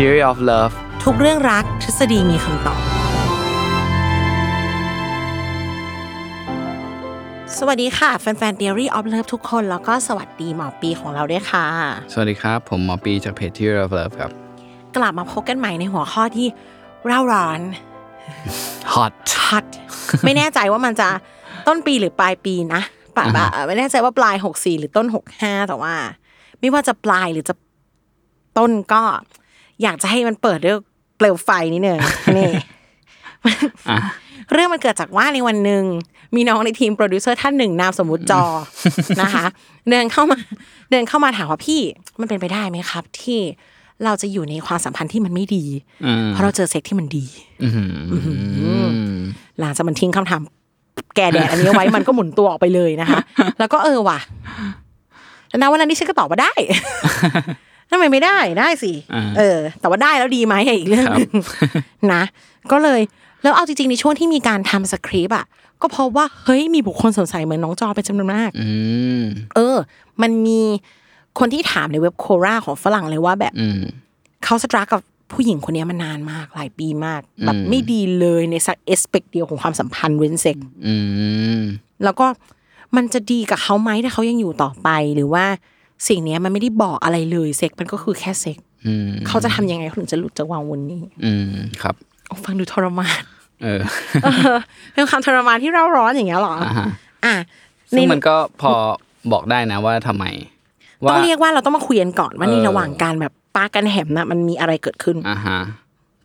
Theory of Love ทุกเรื่องรักทฤษฎีมีคำตอบ สวัสดีค่ะ แฟนๆ Theory of Love ทุกคน แล้วก็สวัสดีหมอปีของเราด้วยค่ะ สวัสดีครับ ผมหมอปีจากเพจ Theory of Love ครับ กลับมาพบกันใหม่ในหัวข้อที่เร่าร้อน Hot ฮัดไม่แน่ใจว่ามันจะต้นปีหรือปลายปีนะปะปะไม่แน่ใจว่าปลาย64หรือต้น65แต่ว่า ไม่ว่าจะปลายหรือจะต้นก็ อยากจะให้มันเปิดด้วยเปลวไฟนิดนึงนี่เรื่องมันเกิดจากว่าในวันหนึ่งมีน้องในทีมโปรดิวเซอร์ท่านหนึ่งนามสมมุติจอนะคะ เดินเข้ามาเดินเข้ามาถามว่าพี่มันเป็นไปได้ไหมครับ ที่เราจะอยู่ในความสัมพันธ์ที่มันไม่ดีอืมเพราะเราเจอเซ็กที่มันดีอื้อหือหลังจากมันทิ้งคำถามแกแดดอันนี้ไว้มันก็หมุนตัวออกไปเลยนะคะ แล้วก็เออว่ะแล้วนะวันนั้นดิฉันก็ตอบว่าได้ ทำไมไม่ได้ได้สิอ่าเออ แต่ว่าได้แล้วดีไหมอีกเรื่องหนึ่งนะก็เลยแล้วเอาจริงๆในช่วงที่มีการทำสคริปต์อะก็เพราะว่าเฮ้ยมีบุคคลสงสัยเหมือนน้องจอเป็นจำนวนมากอืมเออ มันมีคนที่ถามในเว็บโคราของฝรั่งเลยว่าแบบอืมเขาสตรักกับผู้หญิงคนนี้มานานมากหลายปีมากแบบอืมไม่ดีเลยในสักเอสเปกเดียวของความสัมพันธ์เว้นเซ็กอืมแล้วก็มันจะดีกับเขาไหมถ้าเขายังอยู่ต่อไปหรือว่า สิ่งเนี้ยมันไม่ได้บอกอะไรเลยเซ็กมันก็คือแค่เซ็กอืมเขาจะทำยังไงเขาถึงจะหลุดจากวังวนนี้ อืมครับโอ้ฟังดูทรมานเออเออเป็นความทรมานที่เร่าร้อนอย่างเงี้ยเหรออ่าฮะอะซึ่งในมันก็พอบอกได้นะว่าทำไมว่าต้องเรียกว่าเราต้องมาคุยกันก่อนว่าในเออระหว่างการแบบปากันแหมนะมันมีอะไรเกิดขึ้นอ่าฮะ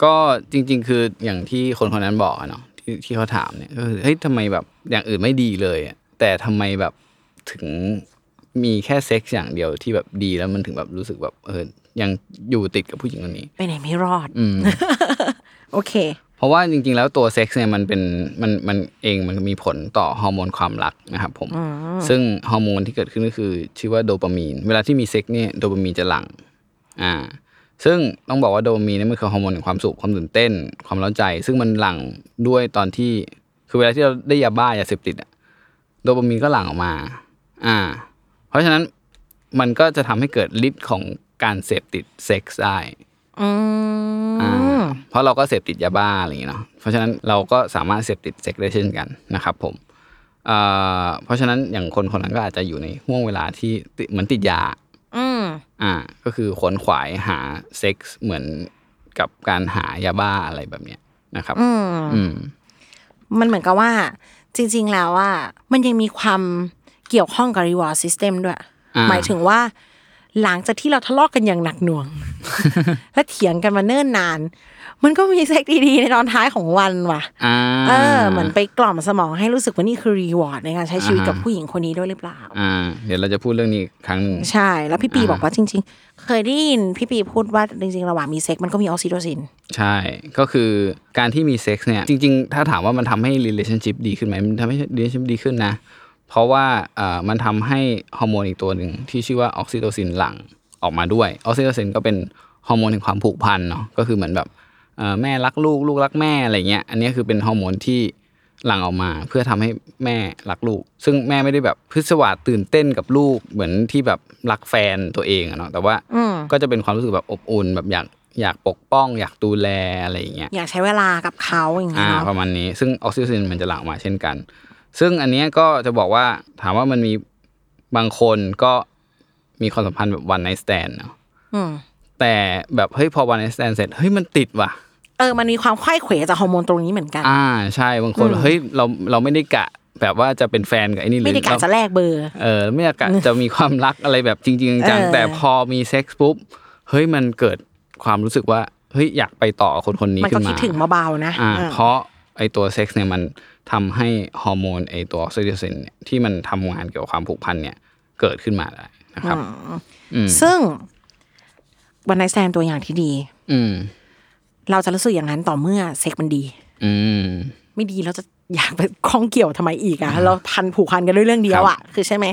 ก็จริง ๆ คืออย่างที่คนคนนั้นบอกอะเนาะที่ที่เขาถามเนี่ยก็คือเฮ้ยทำไมแบบอย่างอื่นไม่ดีเลยอะแต่ทำไมแบบถึง มีแค่เซ็กซ์อย่างเดียวที่แบบดีแล้วมันถึงแบบรู้สึกแบบเออยังอยู่ติดกับผู้หญิงคนนี้ไปไหนไม่รอดอืมโอเค เพราะว่าจริง ๆ แล้วตัวเซ็กซ์เนี่ยมันเป็นมันมันเองมันมีผลต่อฮอร์โมนความรักนะครับผม ซึ่งฮอร์โมนที่เกิดขึ้นก็คือ ชื่อว่าโดปามีน เวลาที่มีเซ็กซ์เนี่ยโดปามีนจะหลั่งอ่า ซึ่งต้องบอกว่าโดปามีนเนี่ยมันคือฮอร์โมนแห่งความสุขความตื่นเต้น ความเร้าใจ ซึ่งมันหลั่งด้วยตอนที่คือเวลาที่เราได้ยาบ้ายาเสพติดอะโดปามีนก็หลั่งออกมา อ่า เพราะฉะนั้นมันก็จะทำให้เกิดฤทธิ์ของการเสพติดเซ็กซ์ได้อือ่ามเพราะเราก็เสพติดยาบ้าอะไรอย่างเงี้ยเนาะเพราะฉะนั้นเราก็สามารถเสพติดเซ็กได้เช่นกันนะครับ ผมอ่าเพราะฉะนั้นอย่างคนคนนั้นก็อาจจะอยู่ในห่วงเวลาที่ติเหมือนติดยาอืมอ่า ก็คือขวนขวายหาเซ็กส์เหมือนกับการหายาบ้าอะไรแบบเนี้ยนะครับอืมอืมมันเหมือนกับว่า จริง ๆ แล้วว่ามันยังมีความ เกี่ยวข้องกับ reward system ด้วยอ่าหมายถึงว่า หลังจากที่เราทะเลาะกันอย่างหนักหน่วง และเถียงกันมาเนิ่นนาน มันก็มีเซ็กดีๆในตอนท้ายของวันว่ะอ่าเออเหมือนไปกล่อมสมองให้รู้สึกว่านี่คือ reward ในการใช้ชีวิตอ่าฮะกับผู้หญิงคนนี้ด้วยหรือเปล่าอ่า เดี๋ยวเราจะพูดเรื่องนี้อีกครั้งหนึ่งใช่ แล้วพี่ปีอ่าฮะบอกว่าจริง ๆ เคยได้ยินพี่ปีพูดว่าจริงๆระหว่างมีเซ็กมันก็มีออกซิโทซิน ใช่ ก็คือการที่มีเซ็กซ์เนี่ยจริง ๆ ถ้าถามว่ามันทำให้ relationship ดีขึ้นไหมมันทำให้ relationship ดีขึ้นนะ เพราะว่าเอ่อมันทำให้ฮอร์โมนอีกตัวหนึ่งที่ชื่อว่าออกซิโทซินหลั่งออกมาด้วยออกซิโทซินก็เป็นฮอร์โมนแห่งความผูกพันเนาะก็คือเหมือนแบบเอ่อแม่รักลูกลูกรักแม่อะไรเงี้ยอันนี้คือเป็นฮอร์โมนที่หลั่งออกมาเพื่อทำให้แม่รักลูก ซึ่งแม่ไม่ได้แบบพิศวาสตื่นเต้นกับลูกเหมือนที่แบบรักแฟนตัวเองอะเนาะแต่ว่าอืมก็จะเป็นความรู้สึกแบบอบอุ่นแบบอยากอยากปกป้อง อยากดูแลอะไรอย่างเงี้ยอยากใช้เวลากับเขาอย่างเงี้อ่ายเนาะประมาณนี้ซึ่งออกซิโทซินมันจะหลั่งออกมาเช่นกัน ซึ่งอันเนี้ยก็จะบอกว่าถามว่ามันมีบางคนก็มีความสัมพันธ์แบบ one night stand เนาะอืมแต่แบบเฮ้ยพอ one night stand เสร็จเฮ้ยมันติดว่ะ เออมันมีความไขว้เขวจากฮอร์โมนตรงนี้เหมือนกัน อ่าใช่บางคนเฮ้ยเราเราไม่ได้กะแบบว่าจะเป็นแฟนกับไอ้นี่หรือไม่ได้กะเราจะแลกเบอร์ เออ ไม่ได้กะจะมีความรักอะไรแบบจริงๆจังเออๆแต่พอมีเซ็กซ์ปุ๊บเฮ้ยมันเกิดความรู้สึกว่าเฮ้ยอยากไปต่อกับคนคนนี้มันก็ขึ้นมาคิดถึงเบาๆนะอ่าอ่า เพราะไอตัวเซ็กซ์เนี่ยมัน ทำให้ฮอร์โมนไอตัวออกซิโทซินเนี่ยที่มันทำงานเกี่ยวกับความผูกพันเนี่ยเกิดขึ้นมาได้นะครับอืมซึ่ง one night stand ตัวอย่างที่ดี อืมเราจะรู้สึกอย่างนั้นต่อเมื่อเซ็กมันดี อืมไม่ดีเราจะอยากไปข้องเกี่ยวทำไมอีกอะเราพันผูกพันกันด้วยเรื่องเดียวอะคือใช่ไหม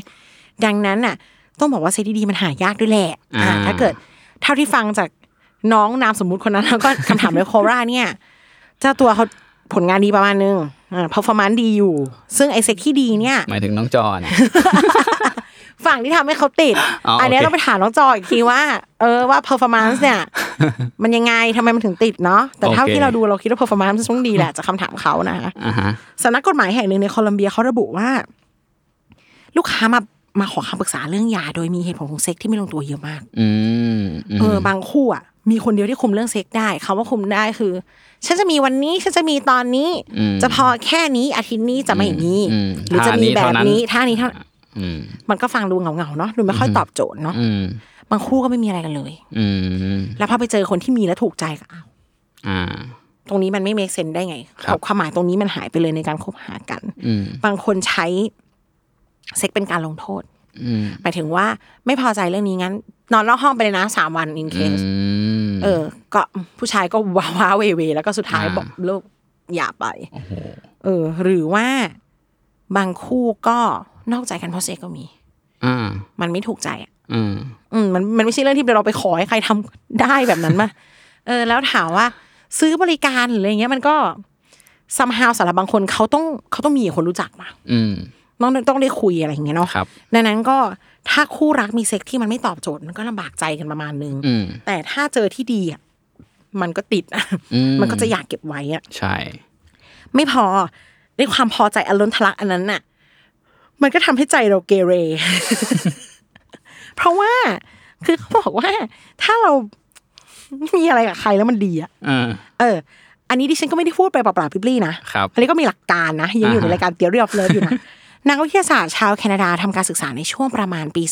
ดังนั้นน่ะต้องบอกว่าเซ็กดีๆมันหายากด้วยแหละอ่าถ้าเกิด เท่าที่ฟังจากน้องนามสมมุติคนนั้นแล้วก็คำถามในโคราเนี่ยเจ้าตัวเขา ผลงานดีประมาณนึงอ่า performance ดีอยู่ ซึ่งไอเซ็กที่ดีเนี่ย หมายถึงน้องจอน ฝั่งที่ทำให้เขาติด อ๋ออัอันเนี้ยโอเค ต้องไปถามน้องจอยอีกทีว่า เออว่า performance เนี่ย มันยังไงทำไมมันถึงติดเนาะแต่เท่าที่เราดูเราคิดว่า performance มันต้องดีแหละจากคำถามเขานะคะ อ่าฮะ สำนักกฎหมายแห่งหนึ่งในโคลัมเบียเขาระบุว่า ลูกค้ามามาขอคำปรึกษาเรื่องยาโดยมีเหตุผลของเซ็กที่ไม่ลงตัวเยอะมาก อืมอืมเออบางคู่อะ มีคนเดียวที่คุมเรื่องเซ็กได้คำว่าคุมได้คือ ฉันจะมีวันนี้ฉันจะมีตอนนี้มจะพอแค่นี้อาทิตย์นี้จะไม่มีอืมหรือจะมีแบบนี้ท่านี้ท่านี้เท่าอืมมันก็ฟังดูเหงาๆเนาะดูไม่ค่อยตอบโจทย์เนาะอืมบางคู่ก็ไม่มีอะไรกันเลย อืมแล้วพอไปเจอคนที่มีแล้วถูกใจก็อ้าวอ่าตรงนี้มันไม่ make sense ได้ไงครับความหมายตรงนี้มันหายไปเลยในการคบหากันอืมบางคนใช้เซ็กเป็นการลงโทษอืมหมายถึงว่าไม่พอใจเรื่องนี้งั้น นอนนอกห้องไปเลยนะสามวัน in case อืมเออ ก็ผู้ชายก็ว้าว้าเวเวแล้วก็สุดท้ายอ่าบอกเลิกอย่าไปโอ้โหเออ หรือว่าบางคู่ก็นอกใจกันเพราะเซ็กก็มีอ่ามันไม่ถูกใจอะอืมอืมมันมันไม่ใช่เรื่องที่เราไปขอให้ใครทำได้แบบนั้นมาเออ แล้วถามว่า ซื้อบริการหรืออะไรเงี้ยมันก็ซัมฮาวสำหรับบางคนเขาต้องเขาต้องมีคนรู้จักมา อืม ต้องต้องได้คุยอะไรอย่างเงี้ยเนาะครับดังนั้นก็ถ้าคู่รักมีเซ็กที่มันไม่ตอบโจทย์มันก็ลำบากใจกันประมาณนึงอืมแต่ถ้าเจอที่ดีอะมันก็ติดอะอืมมันก็จะอยากเก็บไว้อะใช่ ไม่พอในความพอใจอล้นทะลักอันนั้นน่ะ มันก็ทำให้ใจเราเกเร เพราะว่าคือเขาบอกว่า ถ้าเรามีอะไรกับใครแล้วมันดีอะอ่าเออ อันนี้ดิฉันก็ไม่ได้พูดไปเปล่าๆพิบลี่นะครับอันนี้ก็มีหลักการนะยังอยู่ในอ่าฮะรายการ Theory of Love อยู่นะ นักวิทยาศาสตร์ชาวแคนาดาทำการศึกษาในช่วงประมาณปี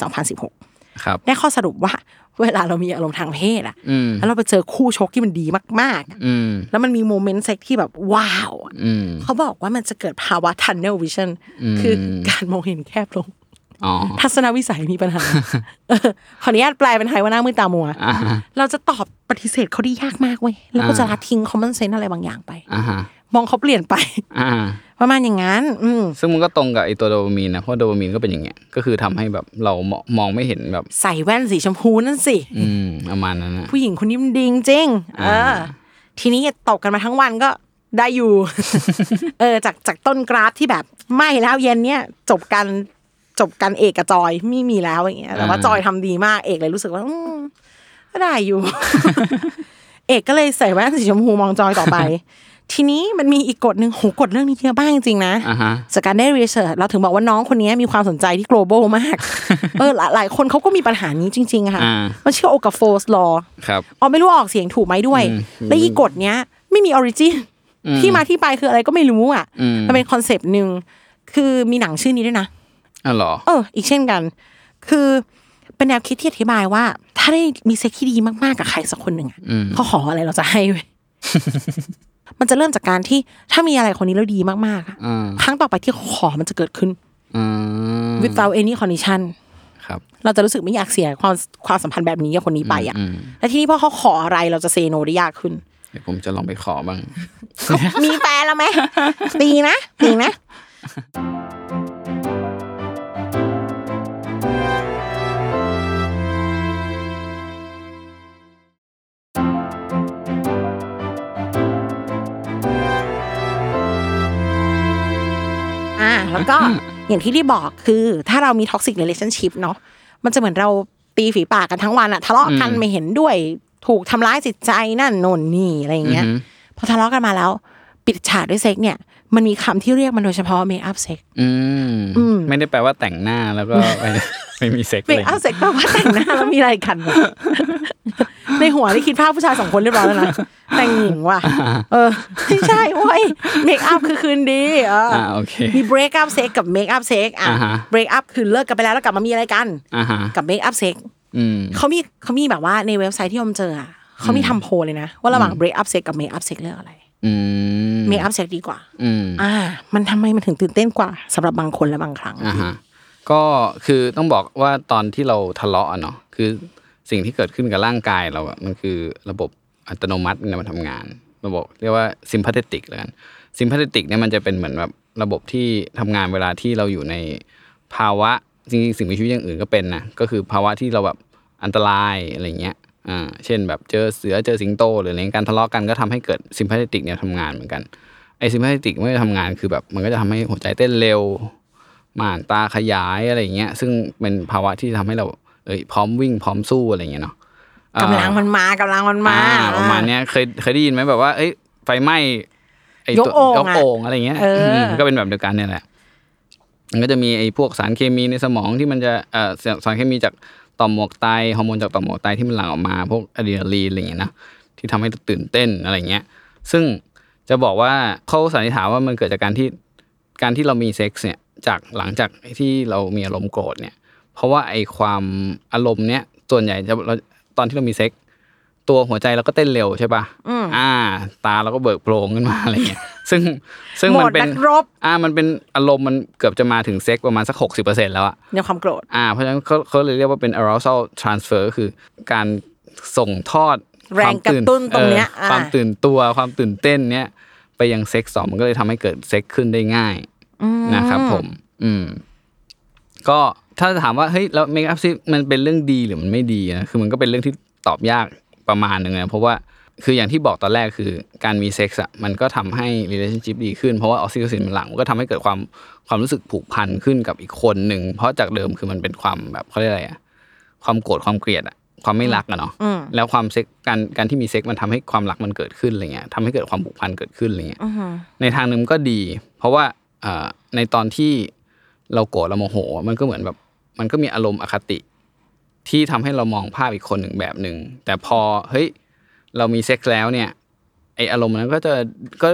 2016ครับได้ข้อสรุปว่าเวลาเรามีอารมณ์ทางเพศอะอืมแล้วเราไปเจอคู่ชกที่มันดีมากๆอะอืมแล้วมันมี moment เซ็กที่แบบว้าวอะอืมเขาบอกว่ามันจะเกิดภาวะ tunnel vision คือการมองเห็นแคบลงอ๋อทัศนวิสัยมีปัญหาเออขออนุญาตแปลเป็นไทยว่าหน้ามืดตามัวอ่าฮะเราจะตอบปฏิเสธเขาได้ยากมากเว้ย แล้วก็จะละทิ้ง common sense อะไรบางอย่างไปอ่าฮะ มองเขาเปลี่ยนไป อ่า ประมาณอย่างนั้น อืมซึ่งมันก็ตรงกับไอตัวโดปามีนนะเพราะโดปามีนก็เป็นอย่างเงี้ยก็คือทำให้แบบเรามองมองไม่เห็นแบบ ใส่แว่นสีชมพูนั่นสิ อืมประมาณนั้นนะผู้หญิงคนนี้มันดีจริงๆเออ ทีนี้ตกกันมาทั้งวันก็ได้อยู่ เออ จากจากต้นกราฟที่แบบ ไม่แล้วเย็นเนี้ยจบกันจบกันเอกกับจอยไม่มีแล้วอย่างเงี้ยแต่ว่าอ่าจอยทำดีมากเอกเลยรู้สึกว่าอืมก็ได้อยู่ เอกก็เลยใส่แว่นสีชมพูมองจอยต่อไป ทีนี้มันมีอีกกฎหนึ่งโหกฎเรื่องนี้เยอะบ้างจริงๆนะอ่าฮะจากการได้รีเสิร์ชเราถึงบอกว่าน้องคนนี้มีความสนใจที่ global มากเออหลายหลายคนเขาก็มีปัญหานี้จริงๆอะค่ะอ่ามันชื่อโอกาโฟสลอครับอ๋อไม่รู้ออกเสียงถูกไหมด้วยอืมและอีกฎเนี้ยไม่มี origin ที่มาที่ไปคืออะไรก็ไม่รู้อะอืมมันเป็น concept หนึ่งคือมีหนังชื่อนี้ด้วยนะอ๋อเหรอเออ อีกเช่นกัน คือเป็นแนวคิดที่อธิบายว่า ถ้าได้มีเซ็กที่ดีมากๆกับใครสักคนหนึ่งอะอืมเขาขออะไรเราจะให้เว้ย มันจะเริ่มจากการที่ถ้ามีอะไรคนนี้แล้วดีมากๆอะอ่าครั้งต่อไปที่เขาขอมันจะเกิดขึ้นอืม without any condition ครับ เราจะรู้สึกไม่อยากเสียความความสัมพันธ์แบบนี้กับคนนี้ไปอะอืมและทีนี้พอเขาขออะไรเราจะเซโนได้ยากขึ้นเดี๋ยวผมจะลองไปขอบ้าง มีแฟนแล้วไหมตีนะตีนะ แล้วก็อย่างที่ที่บอกคือ ถ้าเรามี toxic relationship เนาะมันจะเหมือนเราตีฝีปากกันทั้งวันอะทะเลาะกันไม่เห็นด้วยถูกทำร้ายจิตใจนั่นโน่นนี่อะไรอย่างเงี้ยอือหือพอทะเลาะกันมาแล้ว ปิดฉากด้วยเซ็กเนี่ย มันมีคำที่เรียกมันโดยเฉพาะ make up sexอืมอืมไม่ได้แปลว่าแต่งหน้าแล้วก็ไม่ได้ไม่มีเซ็กเมเลคยอัพเซ็กแปลว่าแต่งหน้าแล้วมีอะไรกันวะในหัวนี่คิดภาพผู้ชายสองคนเรียบร้อยแล้วนะแต่งหญิงว่ะเออไม่ใช่โอ้ยเมคอัพคือคืนดีเออออ่าโอเคมี break up sex กับ make up sex อะอ่าฮะ break up คือเลิกกันไปแล้วแล้วกลับมามีอะไรกันอ่าฮะกับ make up sex อืมเขามีเขามีแบบว่าในเว็บไซต์ที่ผมเจออะเขามีทำโพลเลยนะ ว่าระหว่าง break up sex กับ make up sex เลือกอะไร อืม make up sex ดีกว่าอืมอ่า มันทำไมมันถึงตื่นเต้นกว่าสำหรับบางคนและบางครั้งอ่าฮะก็คือต้องบอกว่าตอนที่เราทะเลาะอะเนาะคือสิ่งที่เกิดขึ้นกับร่างกายเราอะมันคือระบบอัตโนมัติเนี่ยมันทำงาน ระบบเรียกว่า sympathetic แล้วกัน sympathetic เนี่ยมันจะเป็นเหมือนแบบระบบที่ทำงานเวลาที่เราอยู่ในภาวะจริงๆสิ่งมีชีวิตอย่างอื่นก็เป็นนะก็คือภาวะที่เราแบบอันตรายอะไรเงี้ย อ่าเช่นแบบเจอเสือเจอสิงโตหรืออะไรเงี้ยการทะเลาะกันก็ทำให้เกิด sympathetic เนี่ยทำงานเหมือนกันไอ้ sympathetic ไม่ได้ทำงานคือแบบมันก็จะทำให้หัวใจเต้นเร็วม่านตาขยายอะไรอย่างเงี้ย ซึ่งเป็นภาวะที่ทำให้เราเอ้ยพร้อมวิ่งพร้อมสู้อะไรอย่างเงี้ยเนาะอ่ากำลังมันมากำลังมันมาอ่าประมาณเนี้ยเคยเคยได้ยินไหมแบบว่า เอ้ยไฟไหม้ไอ้ยกตัวโอ่งยกอะโอ่งอะไรเงี้ยเอออืมก็เป็นแบบเดียวกันเนี่ยแหละมันก็จะมีไอ้พวกสารเคมีในสมองที่มันจะเอ่อสารเคมีจาก ต่อมหมวกไตฮอร์โมนจากต่อมหมวกไตที่มันหลั่งออกมา พวกอะดรีนาลีนอะไรอย่างเงี้ยนะที่ทำให้ตื่นเต้นอะไรเงี้ย ซึ่งจะบอกว่าเขาสันนิษฐานว่ามันเกิดจากการที่การที่เรามีเซ็กซ์เนี่ยจากหลังจากที่เรามีอารมณ์โกรธเนี่ย เพราะว่าไอความอารมณ์เนี้ยส่วนใหญ่จะเราตอนที่เรามีเซ็กซ์ ตัวหัวใจเราก็เต้นเร็วใช่ปะอ่า ตาเราก็เบิกโพรงขึ้นมาอะไรเงี้ย ซึ่งซึ่งโหมมันดเป็นนักรบอ่า มันเป็นอารมณ์มันเกือบจะมาถึงเซ็กประมาณสักหกสิบเปอร์เซ็นต์แล้วอะในความโกรธ อ่า เพราะฉะนั้นเขาเขาเลยเรียกว่าเป็น arousal transfer ก็คือการส่งทอดแรงกระตุ้นตรงเนี้ยออความอ่าตื่นตัวความตื่นเต้นเนี้ยไปยังเซ็กซ์สองมันก็เลยทำให้เกิดเซ็กขึ้นได้ง่ายนะครับผม อืม ก็ถ้าถามว่าเฮ้ยแล้ว make up sex มันเป็นเรื่องดีหรือมันไม่ดีนะคือมันก็เป็นเรื่องที่ตอบยาก ประมาณหนึ่งนะเพราะว่าคืออย่างที่บอกตอนแรกคือการมีเซ็กซ์อะมันก็ทำให้ relationship ดีขึ้นเพราะว่าออกซิโทซินมันหลั่งมันก็ทำให้เกิดความความรู้สึกผูกพันขึ้นกับอีกคนหนึ่งเพราะจากเดิมคือมันเป็นความแบบเขาเรียกอะไรอะความโกรธความเกลียดอะความไม่รักอะเนาะแล้วความเซ็กการการที่มีเซ็กมันทำให้ความรักมันเกิดขึ้นอะไรเงี้ยทำให้เกิดความผูกพันเกิดขึ้นอะไรเงี้ยในทางหนึ่งก็ดี เพราะว่าเอ่อในตอนที่เราโกรธเราโมโห มันก็เหมือนแบบมันก็มีอารมณ์อคติ ที่ทำให้เรามองภาพอีกคนหนึ่งแบบหนึ่งแต่พอเฮ้ยเรามีเซ็กซ์แล้วเนี่ยไออารมณ์นั้นก็จะก็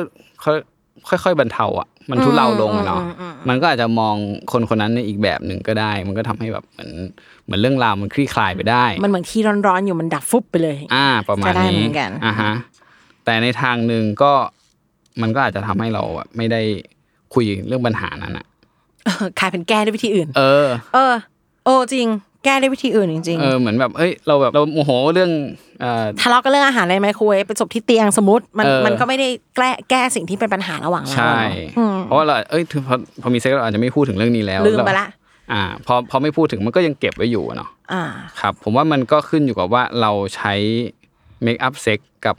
ค่อยค่อยๆบรรเทาอะ มันทุเลาลงอะเนาะมันก็อาจจะมองคนคนนั้นในอีกแบบหนึ่งก็ได้ มันก็ทำให้แบบเหมือนเหมือนเรื่องราวมันคลี่คลายไปได้ มันเหมือนที่ร้อนๆอยู่มันดับฟุบไปเลย อ่า ประมาณก็ได้เหมืนี้อนกันอ่าฮะแต่ในทางหนึ่งก็มันก็อาจจะทำให้เราอะไม่ได้คุยเรื่องปัญหานั้นอะเออกลายเป็นแก้ด้วยวิธีอื่น เออ เออ โอ้จริง แก้ด้วยวิธีอื่นจริงเออเหมือนแบบเอ้ยเราแบบเราโมโหเรื่องเอ่อๆทะเลาะกันเรื่องอาหารในไมโครเวฟไปจบที่เตียงสมมติมันเออมันก็ไม่ได้แก้แก้สิ่งที่เป็นปัญหาระหว่างเราใช่อะเนอะอืมเพราะว่าเราเอ้ยถึงพอพอมีเซ็กซ์เราอาจจะไม่พูดถึงเรื่องนี้แล้วลืมไปละอ่าพอพอไม่พูดถึงมันก็ยังเก็บไว้อยู่อะเนาะอ่าครับ ผมว่ามันก็ขึ้นอยู่กับว่าเราใช้เมคอัพเซ็กกับ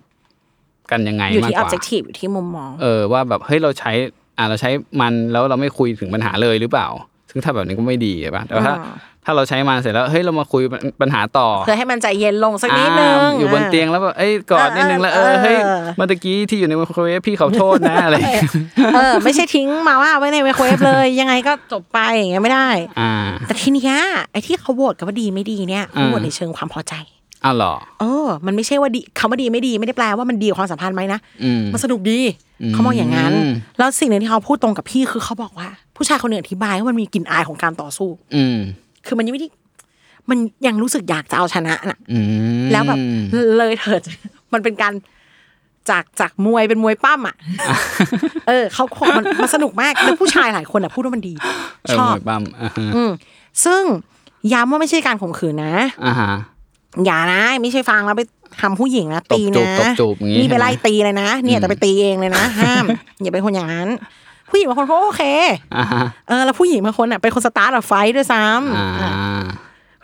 กันยังไงอยู่มากที่กว่า objective อยู่ที่มุมมองเออว่าแบบเฮ้ยเราใช้อ่าเราใช้มันแล้วเราไม่คุยถึงปัญหาเลยหรือเปล่า ซึ่งถ้าแบบนี้ก็ไม่ดีใช่ปะแต่ว่าถ้าอ่า ถ้าเราใช้มันเสร็จแล้วเฮ้ยเรามาคุยปัญหาต่อเพื่อให้มันใจเย็นลงสักนิดนึงอ่าอยู่บนเตียงแล้วแบบเอ้ยกอดนิดนึงแล้วเออเฮ้ยเออเมื่อตะกี้ที่อยู่ในไมโครเวฟพี่ขอโทษนะอะไรอย่างเงี้ยเออไม่ใช่ทิ้งมาว่าไว้ในไมโครเวฟเลย ยังไงก็จบไปอย่างเงี้ยไม่ได้อ่าแต่ทีเนี้ยไอ้ที่เขาโหวตกันว่าดีไม่ดีเนี่ยเขาโหวตอืมในเชิงความพอใจอ้าวเหรอเออ มันไม่ใช่ว่าดีคำว่าดีไม่ดีไม่ได้แปลว่ามันดีกับความสัมพันธ์ไหมนะอืมมันสนุกดีเขามองอย่างนั้นอืมแล้วสิ่งหนึ่งที่เขาพูดตรงกับพี่คือเขาบอกว่า ผู้ชายคนหนึ่งอธิบายว่ามันมีกลิ่นอายของการต่อสู้ อืม คือมันยังไม่ได้มันยังรู้สึกอยากจะเอาชนะน่ะอืมแล้วแบบเลยเถิดมันเป็นการจากจากมวยเป็นมวยปั้มอะ เออเขาคงมันมันสนุกมากแล้วผู้ชายหลายคนอะพูดว่ามันดีเออชอบมวยปั้มอ่าฮะอืมซึ่งย้ำว่าไม่ใช่การข่มขืนนะอ่าฮะอย่านะ ไม่ใช่ฟังแล้วไปทำผู้หญิงนะตีตบจูนะบตบจูบอย่างงี้นี่ไปใช่ไหมไล่ตีเลยนะเนี่ยแต่ไปตีเองเลยนะ ห้าม อย่าเป็นคนอย่างนั้น ผู้หญิงบางคนเขาโอเคอ่าฮะเออแล้วผู้หญิงบางคนอะเป็นคนสตาร์ทอะไฟท์ด้วยซ้อ่าำอะ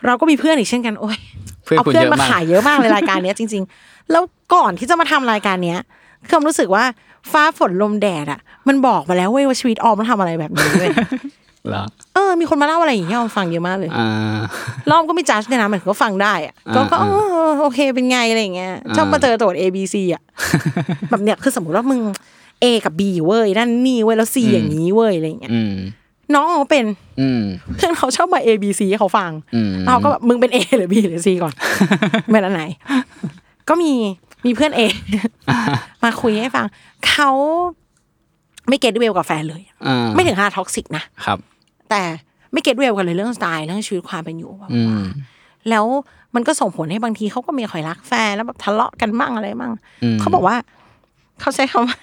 เราก็มีเพื่อนอีกเช่นกันโอ้ยเพื่อนเอาคุณเพื่อนเยอะมามากขายเยอะมากเลยรายการเนี้ยจริง ๆ แล้วก่อนที่จะมาทำรายการเนี้ยคือผมรู้สึกว่าฟ้าฝนลมแดดอะ มันบอกมาแล้วเว้ยว่าชีวิตออมต้องทำอะไรแบบนี้เว้ยเหรอเออ มีคนมาเล่าอะไรอย่างเงี้ยออมฟังเยอะมากเลยอ่ารอบก็ไม่จัดเนี่ยนะมันก็ฟังได้อะก็ก็อ่าเออโอเคเป็นไงอะไรอย่างเงี้ยอ่าชอบมาเจอโจทย์ A B C อะแบบเนี้ยคือสมมติว่ามึง A กับ B เว้ยนั่นนี่เว้ยแล้ว C อย่างนี้เว้ยอะไรอย่างเงี้ยอืมน้องเขาเป็นอืมเพื่อนเขาชอบมา A B C ให้เขาฟังอืมเราก็แบบมึงเป็น A หรือ B หรือ C ก่อนเป็นอันไหน ก็มีมีเพื่อน A มาคุยให้ฟังเขาไม่ get well กับแฟนเลยอ่าไม่ถึงขนาด toxic นะครับ แต่ไม่ get well กันเลยเรื่องสไตล์เรื่องชีวิตความเป็นอยู่ว่าอืมแล้วมันก็ส่งผลให้บางทีเขาก็มีคอยรักแฟนแล้วแบบทะเลาะกันบ้างอะไรบ้างอืมเขาบอกว่า เขาใช้คำว่า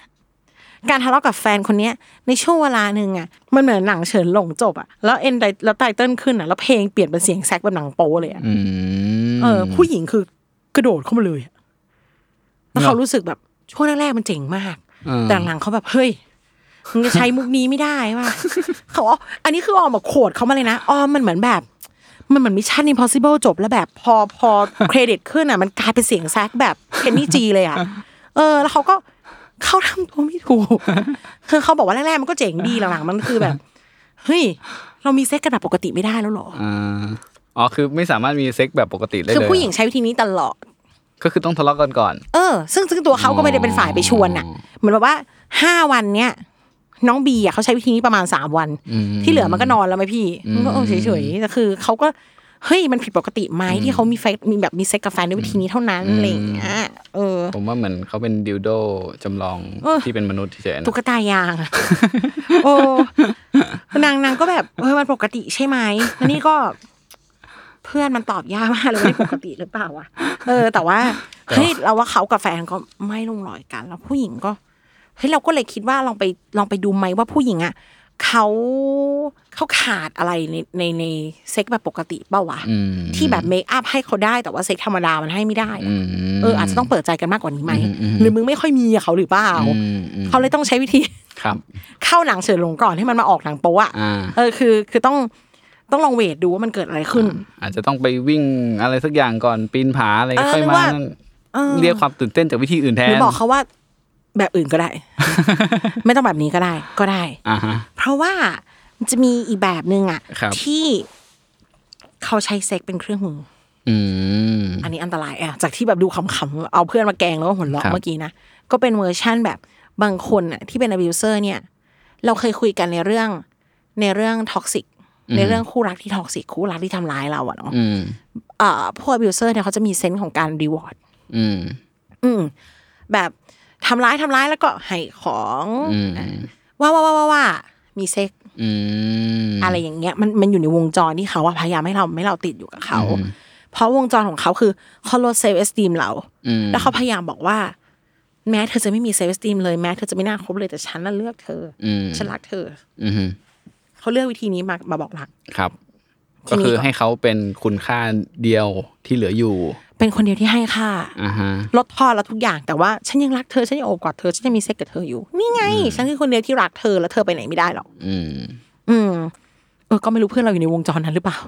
การทะเลาะกับแฟนคนเนี้ยในช่วงเวลาหนึ่งอะมันเหมือนหนังเฉินหลงจบอะแล้วเอ็นไดแล้วไตเติ้ลขึ้นอะแล้วเพลงเปลี่ยนเป็นเสียงแซกแบบหนังโป๊เลยอะอืมเออ ผู้หญิงคือกระโดดเข้ามาเลยอะแล้วเขาเนอะรู้สึกแบบช่วงแรกๆมันเจ๋งมากเออแต่หลังๆเขาแบบเฮ้ยมึงจะใช้มุกนี้ไม่ได้ว่ะเขาบอกอันนี้คือออมแบบโขดเขามาเลยนะออมมันเหมือนแบบมันเหมือนมิชชั่น impossible จบแล้วแบบพอพอเครดิตขึ้นอะ มันกลายเป็นเสียงแซกแบบเคนนี่จีเลยอะ เออ แล้วเขาก็ เขาทำตัวไม่ถูกคือเขาบอกว่าแรกๆมันก็เจ๋งดีหลังๆมันคือแบบเฮ้ยเรามีเซ็กกันแบบปกติไม่ได้แล้วเหรออ่าอ๋อคือไม่สามารถมีเซ็กแบบปกติได้เลยคือผู้หญิงใช้วิธีนี้ตลอดก็คือต้องทะเลาะกันก่อน เออ ซึ่งซึ่งตัวเขาก็ไม่ได้เป็นฝ่ายไปชวนน่ะ เหมือนแบบว่าห้าวันเนี้ยน้องบีอะเขาใช้วิธีนี้ประมาณสามวันอืมที่เหลือมันก็นอนแล้วไหมพี่มันก็เออเฉยๆแต่คือเขาก็ เฮ้ยมันผิดปกติไหมที่เขามีแฟนมีแบบมีเซ็กกับแฟนด้วยวิธีนี้เท่านั้นอะไรอย่างเงี้ยเออ ผมว่าเหมือนเขาเป็นดิวโดจำลองเออที่เป็นมนุษย์เฉยๆนะตุ๊กตายางอะโอ้นางนางก็แบบเออมันปกติใช่ไหมแล้วนี่ก็ เพื่อนมันตอบยากมากเลยว่านี่ปกติหรือเปล่าวะเออ แต่ว่าเฮ้ยเราว่าเขากับแฟนก็ไม่ลงรอยกัน แล้วผู้หญิงก็เฮ้ยเราก็เลยคิดว่าลองไปลองไปดูไหมว่าผู้หญิงอะ เขาเขาขาดอะไรในในในเซ็กแบบปกติเปล่าวะอืมที่แบบเมคอัพให้เขาได้แต่ว่าเซ็กธรรมดามันให้ไม่ได้อะอืมเอออาจจะต้องเปิดใจกันมากกว่านี้ไหมอืมอืมหรือมึงไม่ค่อยมีกับเขาหรือเปล่าอืมอืมเขาเลยต้องใช้วิธีครับ เข้าหนังเฉินหลงก่อนให้มันมาออกหนังโป๊ะอะอ่าเออคือคือต้องต้องลอง wait ดูว่ามันเกิดอะไรขึ้น อาจจะต้องไปวิ่งอะไรสักอย่างก่อนปีนผาอะไรเออค่อยหรือมาว่านั่นเออเรียกความตื่นเต้นจากวิธีอื่นแทนหรือบอกเขาว่า แบบอื่นก็ได้ ไม่ต้องแบบนี้ก็ได้ก็ได้อ่าฮะเพราะว่ามันจะมีอีกแบบหนึ่งอะครับที่เขาใช้เซ็กเป็นเครื่องมืออืมอันนี้อันตรายอะจากที่แบบดูขำๆเอาเพื่อนมาแกล้งแล้วก็หัวเราะครับเมื่อกี้นะก็เป็นเวอร์ชั่นแบบบางคนอะที่เป็น abuser เนี่ย เราเคยคุยกันในเรื่องในเรื่อง toxic ในเรื่องคู่รักที่ toxic คู่รักที่ทำร้ายเราอะเนาะอืมอ่าพวก abuser เนี่ยเขาจะมี sense ของการ reward อืม อืม แบบ ทำร้ายทำร้ายแล้วก็ให้ของอืมว่าว่าว่าว่าว่ามีเซ็กอืมอะไรอย่างเงี้ยมันมันอยู่ในวงจรที่เขาอะพยายามให้เราไม่เราติดอยู่กับเขาอืมเพราะวงจรของเขาคือเขาลด self-esteem เราอืมแล้วเขาพยายามบอกว่า แม้เธอจะไม่มี self-esteem เลยแม้เธอจะไม่น่าคบเลยแต่ฉันน่ะเลือกเธอออืมฉันรักเธออืมเขาเลือกวิธีนี้มามาบอกรักครับทีก็นี้คือให้เขาเป็นคุณค่าเดียวที่เหลืออยู่ เป็นคนเดียวที่ให้ค่าอ่าฮะลดทอดแล้วทุกอย่างแต่ว่าฉันยังรักเธอฉันยังโอบกอดเธอฉันยังมีเซ็กกับเธออยู่นี่ไง ฉันคือคนเดียวที่รักเธอแล้วเธอไปไหนไม่ได้หรอกอืมอืมเออก็ไม่รู้เพื่อนเราอยู่ในวงจรนั้นหรือเปล่า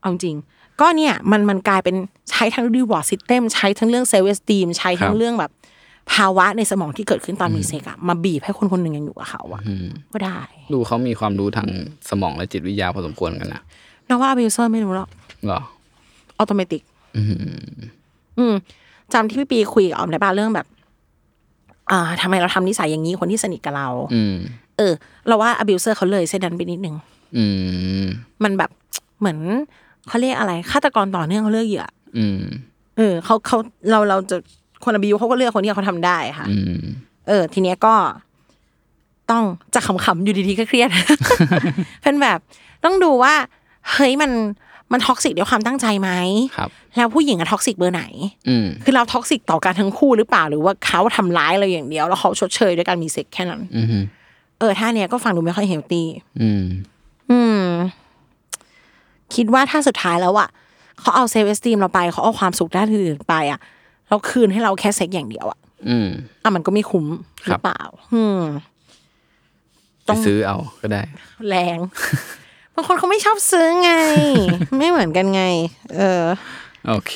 เอาจริง ก็เนี่ยมันมันกลายเป็นใช้ทั้ง reward system ใช้ทั้งเรื่อง self-esteem ใช้ทั้คงรับเรื่องแบบ ภาวะในสมองที่เกิดขึ้นตอนมีเซ็กอะมาบีบให้คนคนหนึ่งยังอยู่กับเขาอะก็ได้ ดูเขามีความรู้ทางสมองและจิตวิทยาพอสมควรกันนะนะว่า abuser ไม่รู้หรอกเหรอ automatic อืมจำที่พี่ปีคุยกับออมได้ป่ะเรื่องแบบ อ่าทำไมเราทำนิสัยอย่างนี้คนที่สนิทกับเรา อืมเออ เราว่า abuser เขาเลยเส้นนั้นไปนิดนึงอืมมันแบบเหมือนเขาเรียกอะไรฆาตกรต่อเนื่องเขาเลือกเหยื่ออืม เออเขาเขาเราเราจะคน abuse เขาก็เลือกคนที่เขาทำได้ค่ะอืมเออ ทีเนี้ยก็ต้องจะขำๆอยู่ดีๆก็เครียดเป็นแบบ ต้องดูว่าเฮ้ยมัน มัน toxic ด้วยความตั้งใจไหมครับ แล้วผู้หญิงอะ toxic เบอร์ไหน อืมคือเรา toxic ต่อกันทั้งคู่หรือเปล่าหรือว่าเขาทำร้ายเราอย่างเดียว แล้วเขาชดเชยด้วยการมีเซ็กแค่นั้นอืมเออถ้าเนี้ยก็ฟังดูไม่ค่อย healthy อืม อืม คิดว่าถ้าสุดท้ายแล้วอะเขาเอา self-esteem เราไปเขาเอาความสุขด้านอื่นๆไปอะเราคืนให้เราแค่เซ็กอย่างเดียวอะอืมอะมันก็ไม่คุ้มหรือเปล่าครับ อืมไปซื้อเอาก็ได้ แรง บางคนเขาไม่ชอบซื้อไง ไม่เหมือนกันไง เออ โอเค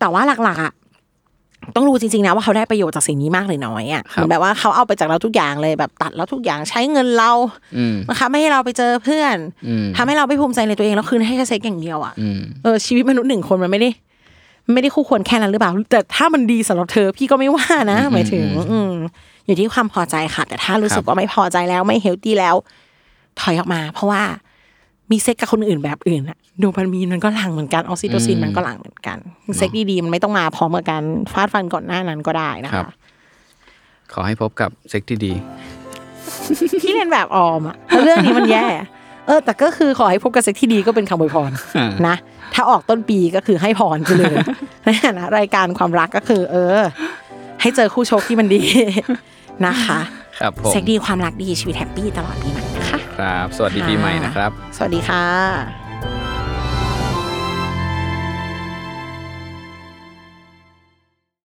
แต่ว่าหลักๆอะต้องรู้จริงๆนะว่าเขาได้ประโยชน์จากสิ่งนี้มากหรือน้อยอะครับเหมือนแบบว่าเขาเอาไปจากเราทุกอย่างเลยแบบตัดเราทุกอย่างใช้เงินเราอืมนะคะไม่ให้เราไปเจอเพื่อนอืมทำให้เราไม่ภูมิใจในตัวเองแล้วคืนให้แค่เซ็กอย่างเดียวอะอืมเออชีวิตมนุษย์หนึ่งคนมันไม่ได้ ไม่ได้คู่ควรแค่นั้นหรือเปล่า แต่ถ้ามันดีสำหรับเธอพี่ก็ไม่ว่านะ หมายถึง อืมอยู่ที่ความพอใจค่ะ แต่ถ้ารู้สึกว่าไม่พอใจแล้วไม่ healthy แล้ว ถอยออกมา เพราะว่า มีเซ็กกับคนอื่นแบบอื่นอะโดปามีนมันก็หลั่งเหมือนกันออกซิโตซินมันก็หลั่งเหมือนกัน เซ็กดีๆมันไม่ต้องมาพร้อมกับการฟาดฟันก่อนหน้านั้นก็ได้นะครับัคะบขอให้พบกับเซ็กที่ดีที่เรียนแบบออมอะแล้วเรื่องนี้มันแย่ เออ แต่ก็คือขอให้พบกับเซ็กที่ดีก็เป็นคำอวยพรอ่านะ ถ้าออกต้นปีก็คือให้พรไปเลยในฐานะรายการความรักก็คือ เออ ให้เจอคู่โชคที่มันดีนะคะ ครับผม เซ็กดีความรักดีชีวิตแฮปปี้ตลอดปีใหม่นะคะ ครับ สวัสดีปีใหม่นะครับ สวัสดีค่ะ